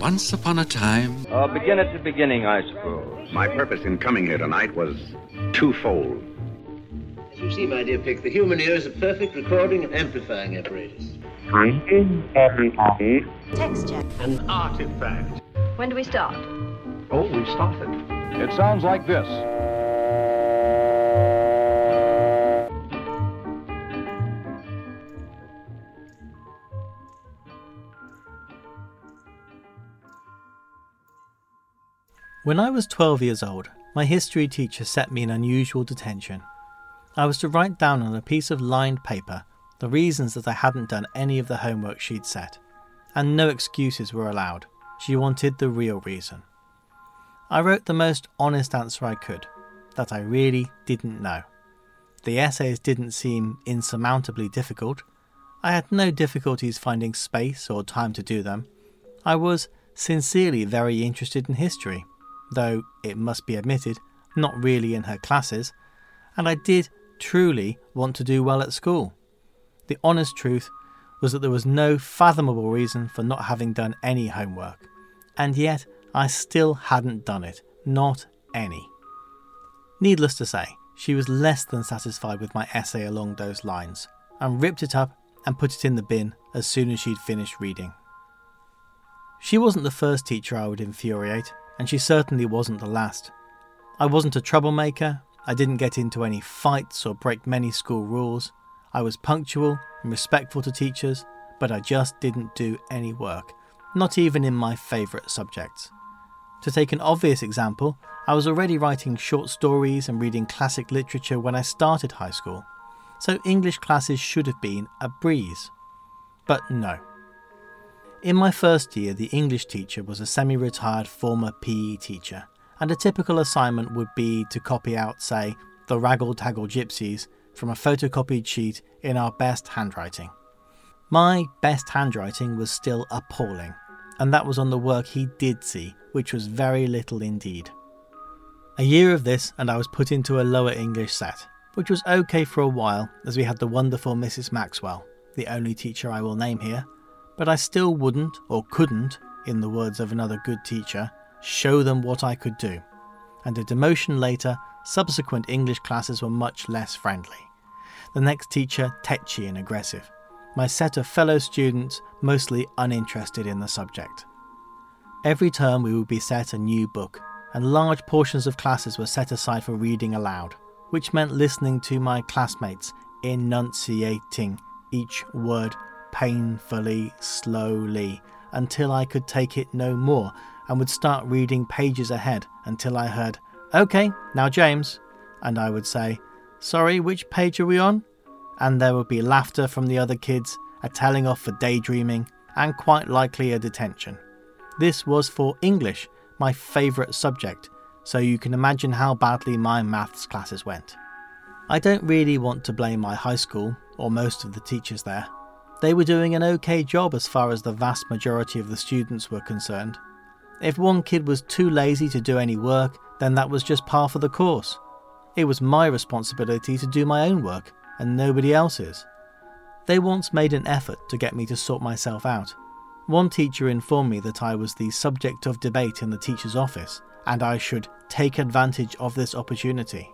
Once upon a time. Uh, begin at the beginning, I suppose. My purpose in coming here tonight was twofold. As you see, my dear Pick, the human ear is a perfect recording and amplifying apparatus. Bring in every eye. Texture. An artifact. When do we start? Oh, we've started. It sounds like this. When I was 12 years old, my history teacher set me an unusual detention. I was to write down on a piece of lined paper the reasons that I hadn't done any of the homework she'd set, and no excuses were allowed. She wanted the real reason. I wrote the most honest answer I could that I really didn't know. The essays didn't seem insurmountably difficult. I had no difficulties finding space or time to do them. I was sincerely very interested in history, though it must be admitted, not really in her classes, and I did truly want to do well at school. The honest truth was that there was no fathomable reason for not having done any homework, and yet I still hadn't done it, not any. Needless to say, she was less than satisfied with my essay along those lines, and ripped it up and put it in the bin as soon as she'd finished reading. She wasn't the first teacher I would infuriate, and she certainly wasn't the last. I wasn't a troublemaker, I didn't get into any fights or break many school rules, I was punctual and respectful to teachers, but I just didn't do any work, not even in my favourite subjects. To take an obvious example, I was already writing short stories and reading classic literature when I started high school, so English classes should have been a breeze. But no. In my first year, the English teacher was a semi retired former PE teacher, and a typical assignment would be to copy out, say, the Raggle Taggle Gypsies from a photocopied sheet in our best handwriting. My best handwriting was still appalling, and that was on the work he did see, which was very little indeed. A year of this, and I was put into a lower English set, which was okay for a while as we had the wonderful Mrs. Maxwell, the only teacher I will name here, but I still wouldn't, or couldn't, in the words of another good teacher, show them what I could do. And a demotion later, subsequent English classes were much less friendly. The next teacher, tetchy and aggressive. My set of fellow students, mostly uninterested in the subject. Every term we would be set a new book, and large portions of classes were set aside for reading aloud, which meant listening to my classmates enunciating each word painfully, slowly, until I could take it no more and would start reading pages ahead until I heard, OK, now James, and I would say, Sorry, which page are we on? And there would be laughter from the other kids, a telling off for daydreaming, and quite likely a detention. This was for English, my favourite subject, so you can imagine how badly my maths classes went. I don't really want to blame my high school, or most of the teachers there. They were doing an okay job as far as the vast majority of the students were concerned. If one kid was too lazy to do any work, then that was just par for the course. It was my responsibility to do my own work, and nobody else's. They once made an effort to get me to sort myself out. One teacher informed me that I was the subject of debate in the teacher's office, and I should take advantage of this opportunity.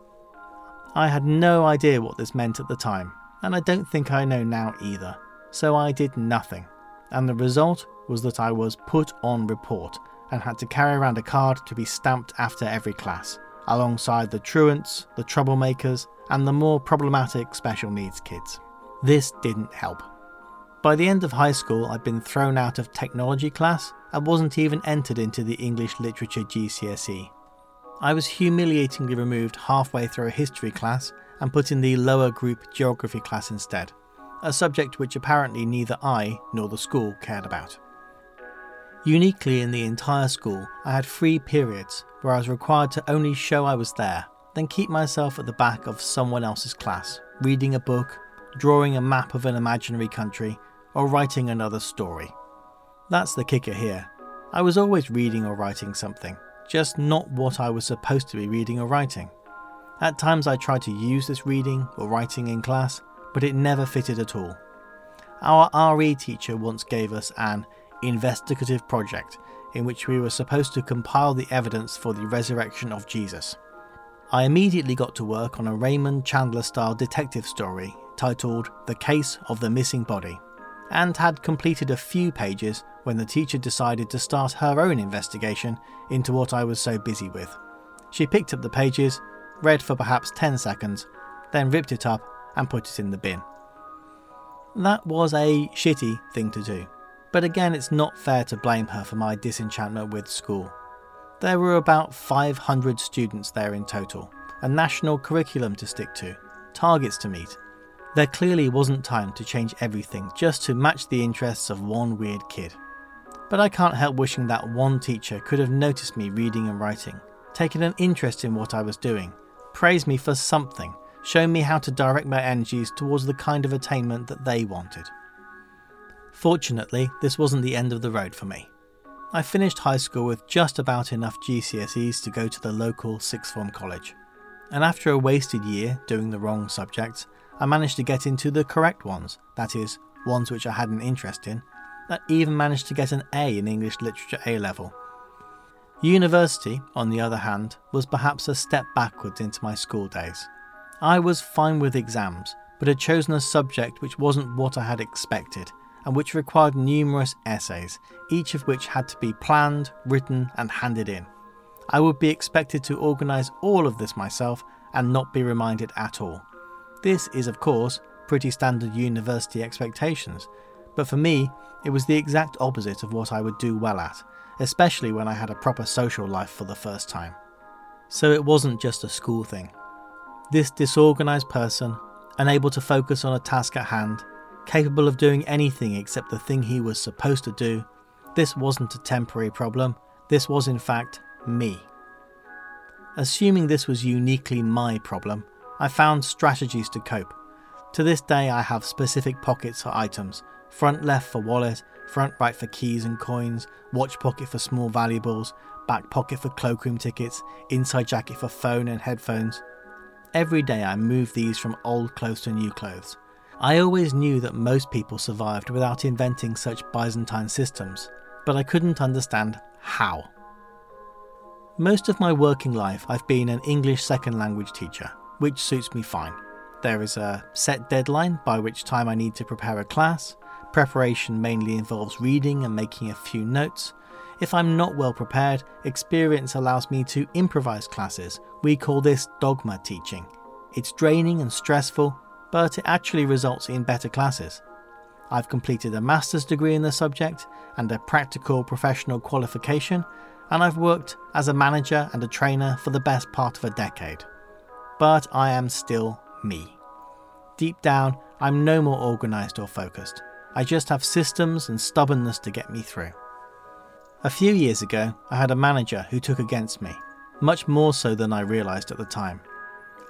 I had no idea what this meant at the time, and I don't think I know now either, so I did nothing. And the result was that I was put on report and had to carry around a card to be stamped after every class, alongside the truants, the troublemakers, and the more problematic special needs kids. This didn't help. By the end of high school, I'd been thrown out of technology class and wasn't even entered into the English Literature GCSE. I was humiliatingly removed halfway through a history class and put in the lower group geography class instead, a subject which apparently neither I nor the school cared about. Uniquely in the entire school, I had free periods where I was required to only show I was there, then keep myself at the back of someone else's class, reading a book, drawing a map of an imaginary country, or writing another story. That's the kicker here. I was always reading or writing something, just not what I was supposed to be reading or writing. At times I tried to use this reading or writing in class, but it never fitted at all. Our RE teacher once gave us an investigative project in which we were supposed to compile the evidence for the resurrection of Jesus. I immediately got to work on a Raymond Chandler style detective story titled The Case of the Missing Body, and had completed a few pages when the teacher decided to start her own investigation into what I was so busy with. She picked up the pages, read for perhaps 10 seconds, then ripped it up and put it in the bin. That was a shitty thing to do, but again, it's not fair to blame her for my disenchantment with school. There were about 500 students there in total, a national curriculum to stick to, targets to meet. There clearly wasn't time to change everything just to match the interests of one weird kid. But I can't help wishing that one teacher could have noticed me reading and writing, taken an interest in what I was doing, praised me for something, shown me how to direct my energies towards the kind of attainment that they wanted. Fortunately, this wasn't the end of the road for me. I finished high school with just about enough GCSEs to go to the local sixth form college. And after a wasted year doing the wrong subjects, I managed to get into the correct ones, that is, ones which I had an interest in. I even managed to get an A in English Literature A level. University, on the other hand, was perhaps a step backwards into my school days. I was fine with exams, but had chosen a subject which wasn't what I had expected and which required numerous essays, each of which had to be planned, written, and handed in. I would be expected to organise all of this myself and not be reminded at all. This is, of course, pretty standard university expectations, but for me, it was the exact opposite of what I would do well at, especially when I had a proper social life for the first time. So it wasn't just a school thing. This disorganised person, unable to focus on a task at hand, capable of doing anything except the thing he was supposed to do, this wasn't a temporary problem, this was in fact me. Assuming this was uniquely my problem, I found strategies to cope. To this day, I have specific pockets for items front left for wallet, front right for keys and coins, watch pocket for small valuables, back pocket for cloakroom tickets, inside jacket for phone and headphones. Every day I move these from old clothes to new clothes. I always knew that most people survived without inventing such Byzantine systems, but I couldn't understand how. Most of my working life, I've been an English second language teacher, which suits me fine. There is a set deadline by which time I need to prepare a class. Preparation mainly involves reading and making a few notes. If I'm not well prepared, experience allows me to improvise classes. We call this Dogme teaching. It's draining and stressful, but it actually results in better classes. I've completed a master's degree in the subject and a practical professional qualification, and I've worked as a manager and a trainer for the best part of a decade. But I am still me. Deep down, I'm no more organised or focused. I just have systems and stubbornness to get me through. A few years ago, I had a manager who took against me, much more so than I realised at the time.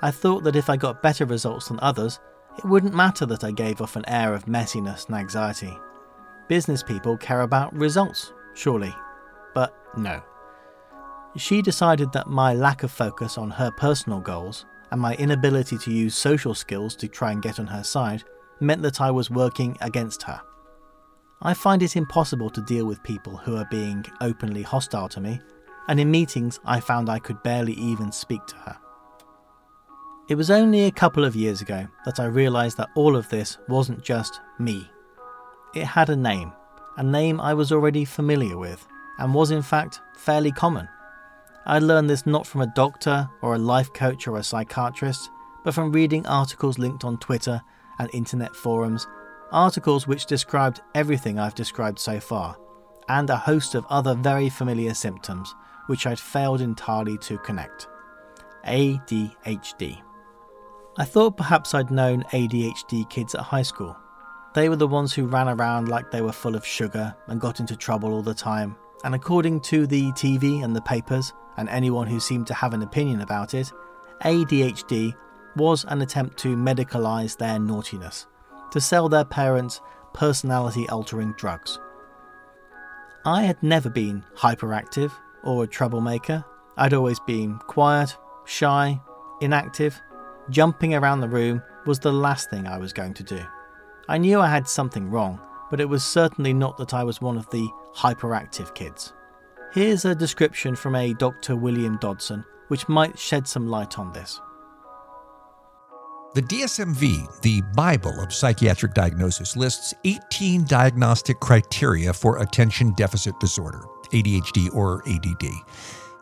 I thought that if I got better results than others, it wouldn't matter that I gave off an air of messiness and anxiety. Business people care about results, surely. But no. She decided that my lack of focus on her personal goals and my inability to use social skills to try and get on her side meant that I was working against her. I find it impossible to deal with people who are being openly hostile to me, and in meetings I found I could barely even speak to her. It was only a couple of years ago that I realised that all of this wasn't just me. It had a name, a name I was already familiar with, and was in fact fairly common. I learned this not from a doctor or a life coach or a psychiatrist, but from reading articles linked on Twitter and internet forums, articles which described everything I've described so far, and a host of other very familiar symptoms which I'd failed entirely to connect. ADHD. I thought perhaps I'd known ADHD kids at high school. They were the ones who ran around like they were full of sugar and got into trouble all the time. And according to the TV and the papers, and anyone who seemed to have an opinion about it, ADHD was an attempt to medicalise their naughtiness, to sell their parents personality altering drugs. I had never been hyperactive or a troublemaker. I'd always been quiet, shy, inactive, Jumping around the room was the last thing I was going to do. I knew I had something wrong, but it was certainly not that I was one of the hyperactive kids. Here's a description from a Dr. William Dodson, which might shed some light on this. The DSMV, the Bible of psychiatric diagnosis, lists 18 diagnostic criteria for attention deficit disorder, ADHD or ADD.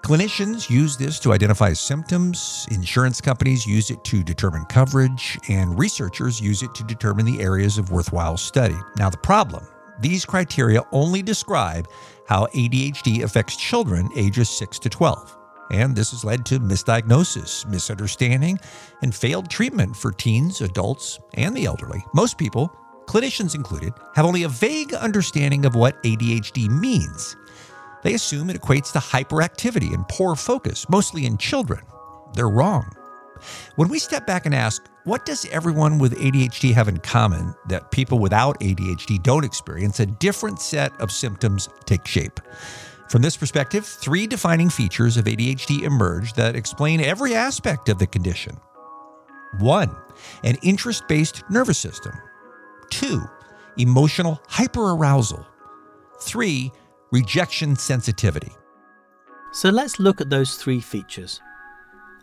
Clinicians use this to identify symptoms, insurance companies use it to determine coverage, and researchers use it to determine the areas of worthwhile study. Now, the problem these criteria only describe how ADHD affects children ages 6 to 12. And this has led to misdiagnosis, misunderstanding, and failed treatment for teens, adults, and the elderly. Most people, clinicians included, have only a vague understanding of what ADHD means. They assume it equates to hyperactivity and poor focus, mostly in children. They're wrong. When we step back and ask, what does everyone with ADHD have in common that people without ADHD don't experience? A different set of symptoms take shape. From this perspective, three defining features of ADHD emerge that explain every aspect of the condition. One, an interest based nervous system. Two, emotional hyperarousal. Three, rejection sensitivity. So let's look at those three features.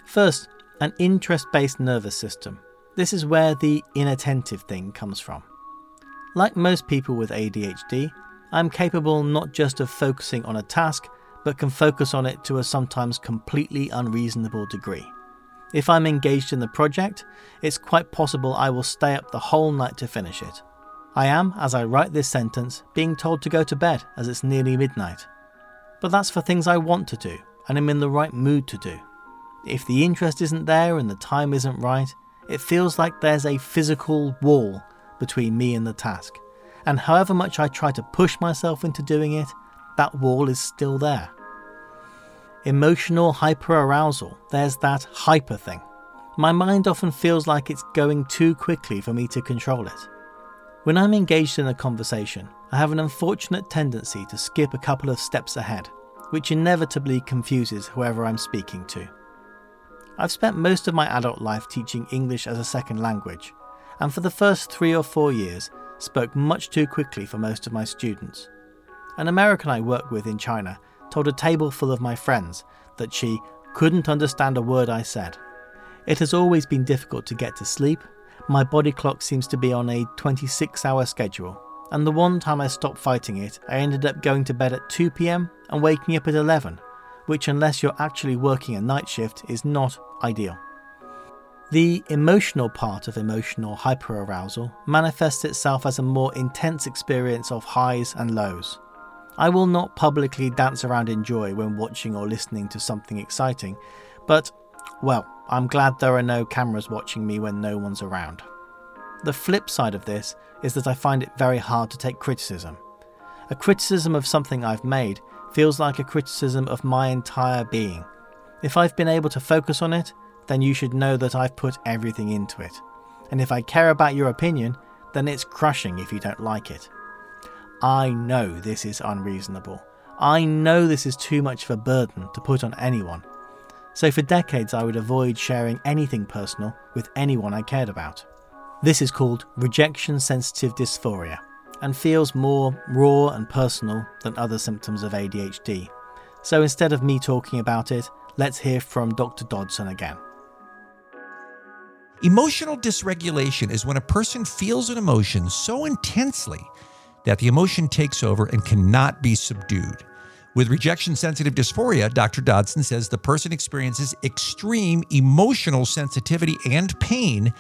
First, an interest based nervous system. This is where the inattentive thing comes from. Like most people with ADHD, I'm capable not just of focusing on a task, but can focus on it to a sometimes completely unreasonable degree. If I'm engaged in the project, it's quite possible I will stay up the whole night to finish it. I am, as I write this sentence, being told to go to bed as it's nearly midnight. But that's for things I want to do and am in the right mood to do. If the interest isn't there and the time isn't right, it feels like there's a physical wall between me and the task. And however much I try to push myself into doing it, that wall is still there. Emotional hyperarousal, there's that hyper thing. My mind often feels like it's going too quickly for me to control it. When I'm engaged in a conversation, I have an unfortunate tendency to skip a couple of steps ahead, which inevitably confuses whoever I'm speaking to. I've spent most of my adult life teaching English as a second language, and for the first three or four years, spoke much too quickly for most of my students. An American I work with in China told a table full of my friends that she couldn't understand a word I said. It has always been difficult to get to sleep my body clock seems to be on a 26 hour schedule, and the one time I stopped fighting it, I ended up going to bed at 2 pm and waking up at 11, which, unless you're actually working a night shift, is not ideal. The emotional part of emotional hyperarousal manifests itself as a more intense experience of highs and lows. I will not publicly dance around in joy when watching or listening to something exciting, but, well, I'm glad there are no cameras watching me when no one's around. The flip side of this is that I find it very hard to take criticism. A criticism of something I've made feels like a criticism of my entire being. If I've been able to focus on it, then you should know that I've put everything into it. And if I care about your opinion, then it's crushing if you don't like it. I know this is unreasonable. I know this is too much of a burden to put on anyone, so for decades I would avoid sharing anything personal with anyone I cared about. This is called rejection sensitive dysphoria and feels more raw and personal than other symptoms of ADHD. So instead of me talking about it, let's hear from Dr. Dodson again. Emotional dysregulation is when a person feels an emotion so intensely that the emotion takes over and cannot be subdued. With rejection sensitive dysphoria, Dr. Dodson says the person experiences extreme emotional sensitivity and pain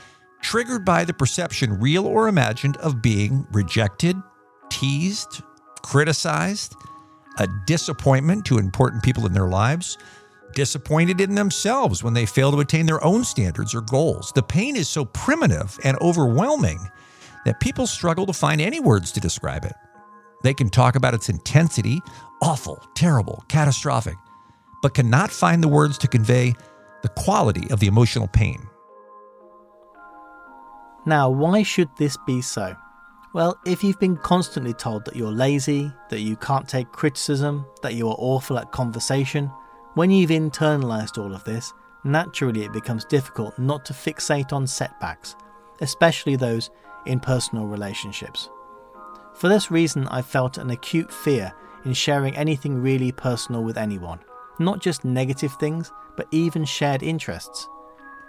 triggered by the perception, real or imagined, of being rejected, teased, criticized, a disappointment to important people in their lives, disappointed in themselves when they fail to attain their own standards or goals. The pain is so primitive and overwhelming that people struggle to find any words to describe it. They can talk about its intensity, awful, terrible, catastrophic, but cannot find the words to convey the quality of the emotional pain. Now, why should this be so? Well, if you've been constantly told that you're lazy, that you can't take criticism, that you are awful at conversation, when you've internalized all of this, naturally it becomes difficult not to fixate on setbacks, especially those in personal relationships. For this reason, I felt an acute fear in sharing anything really personal with anyone, not just negative things, but even shared interests.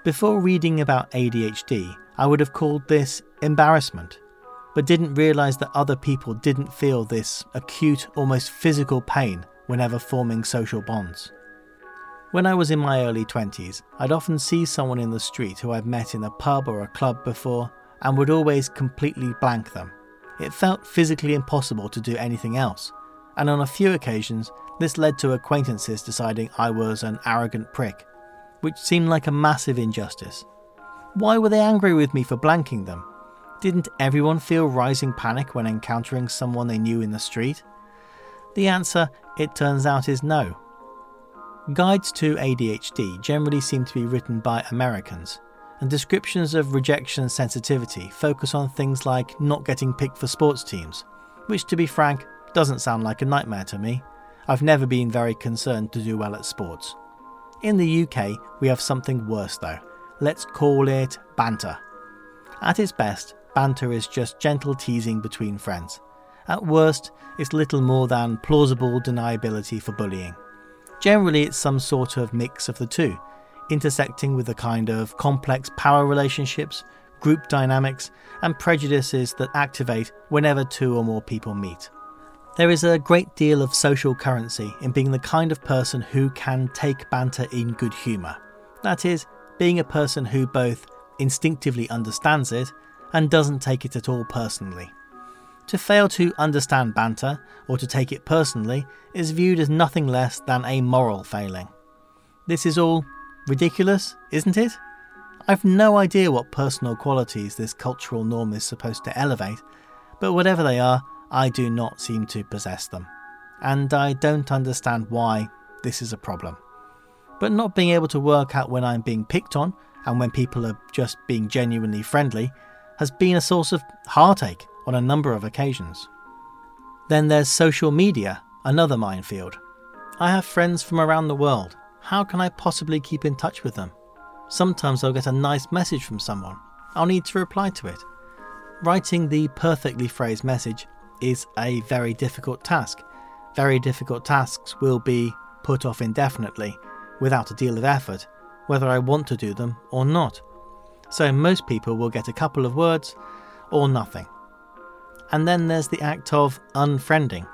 Before reading about ADHD, I would have called this embarrassment, but didn't realise that other people didn't feel this acute, almost physical pain whenever forming social bonds. When I was in my early 20s, I'd often see someone in the street who I'd met in a pub or a club before and would always completely blank them. It felt physically impossible to do anything else, and on a few occasions, this led to acquaintances deciding I was an arrogant prick, which seemed like a massive injustice. Why were they angry with me for blanking them? Didn't everyone feel rising panic when encountering someone they knew in the street? The answer, it turns out, is no. Guides to ADHD generally seem to be written by Americans, and descriptions of rejection sensitivity focus on things like not getting picked for sports teams, which, to be frank, doesn't sound like a nightmare to me. I've never been very concerned to do well at sports. In the UK, we have something worse though. Let's call it banter. At its best, banter is just gentle teasing between friends. At worst, it's little more than plausible deniability for bullying. Generally, it's some sort of mix of the two, intersecting with a kind of complex power relationships, group dynamics, and prejudices that activate whenever two or more people meet. There is a great deal of social currency in being the kind of person who can take banter in good humour. That is, being a person who both instinctively understands it and doesn't take it at all personally. To fail to understand banter or to take it personally is viewed as nothing less than a moral failing. This is all ridiculous, isn't it? I've no idea what personal qualities this cultural norm is supposed to elevate, but whatever they are, I do not seem to possess them. And I don't understand why this is a problem. But not being able to work out when I'm being picked on and when people are just being genuinely friendly has been a source of heartache on a number of occasions. Then there's social media, another minefield. I have friends from around the world. How can I possibly keep in touch with them? Sometimes I'll get a nice message from someone. I'll need to reply to it. Writing the perfectly phrased message is a very difficult task. Very difficult tasks will be put off indefinitely, without a deal of effort, whether I want to do them or not. So most people will get a couple of words or nothing. And then there's the act of unfriending.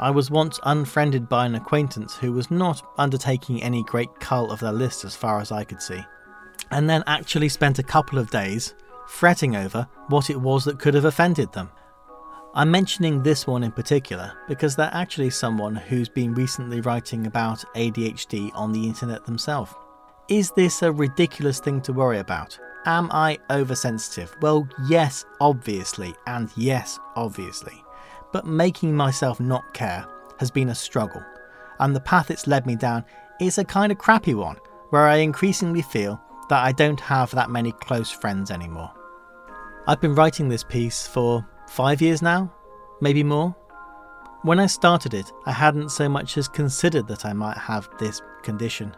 I was once unfriended by an acquaintance who was not undertaking any great cull of their list as far as I could see, and then actually spent a couple of days fretting over what it was that could have offended them. I'm mentioning this one in particular because they're actually someone who's been recently writing about ADHD on the internet themselves. Is this a ridiculous thing to worry about? Am I oversensitive? Well, yes, obviously, and yes, obviously. But making myself not care has been a struggle, and the path it's led me down is a kind of crappy one, where I increasingly feel that I don't have that many close friends anymore. I've been writing this piece for five years now, maybe more. When I started it, I hadn't so much as considered that I might have this condition.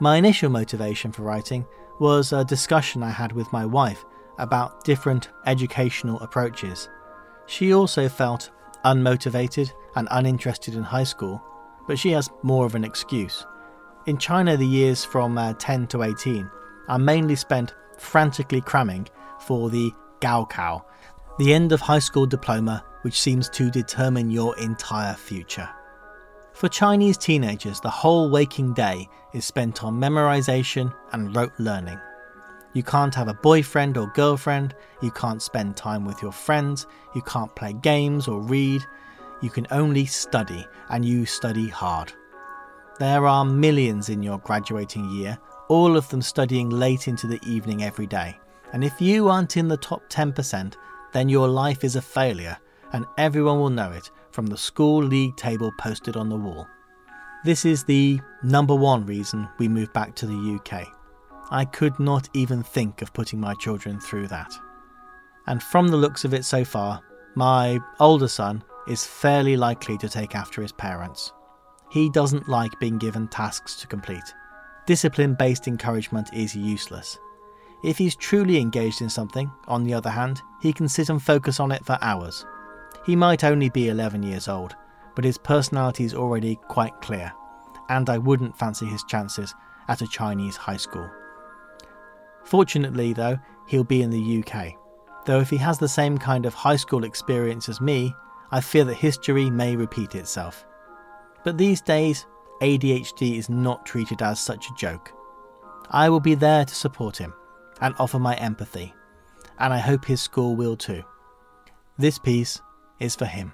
My initial motivation for writing was a discussion I had with my wife about different educational approaches. She also felt unmotivated and uninterested in high school, but she has more of an excuse. In China, the years from uh, 10 to 18 are mainly spent frantically cramming for the Gaokao, the end of high school diploma which seems to determine your entire future. For Chinese teenagers, the whole waking day is spent on memorization and rote learning. You can't have a boyfriend or girlfriend, you can't spend time with your friends, you can't play games or read, you can only study, and you study hard. There are millions in your graduating year, all of them studying late into the evening every day. And if you aren't in the top 10%, then your life is a failure, and everyone will know it from the school league table posted on the wall. This is the number one reason we moved back to the UK. I could not even think of putting my children through that. And from the looks of it so far, my older son is fairly likely to take after his parents. He doesn't like being given tasks to complete. Discipline based encouragement is useless. If he's truly engaged in something, on the other hand, he can sit and focus on it for hours. He might only be 11 years old, but his personality is already quite clear, and I wouldn't fancy his chances at a Chinese high school. Fortunately, though, he'll be in the UK, though if he has the same kind of high school experience as me, I fear that history may repeat itself. But these days, ADHD is not treated as such a joke. I will be there to support him and offer my empathy, and I hope his school will too. This piece is for him.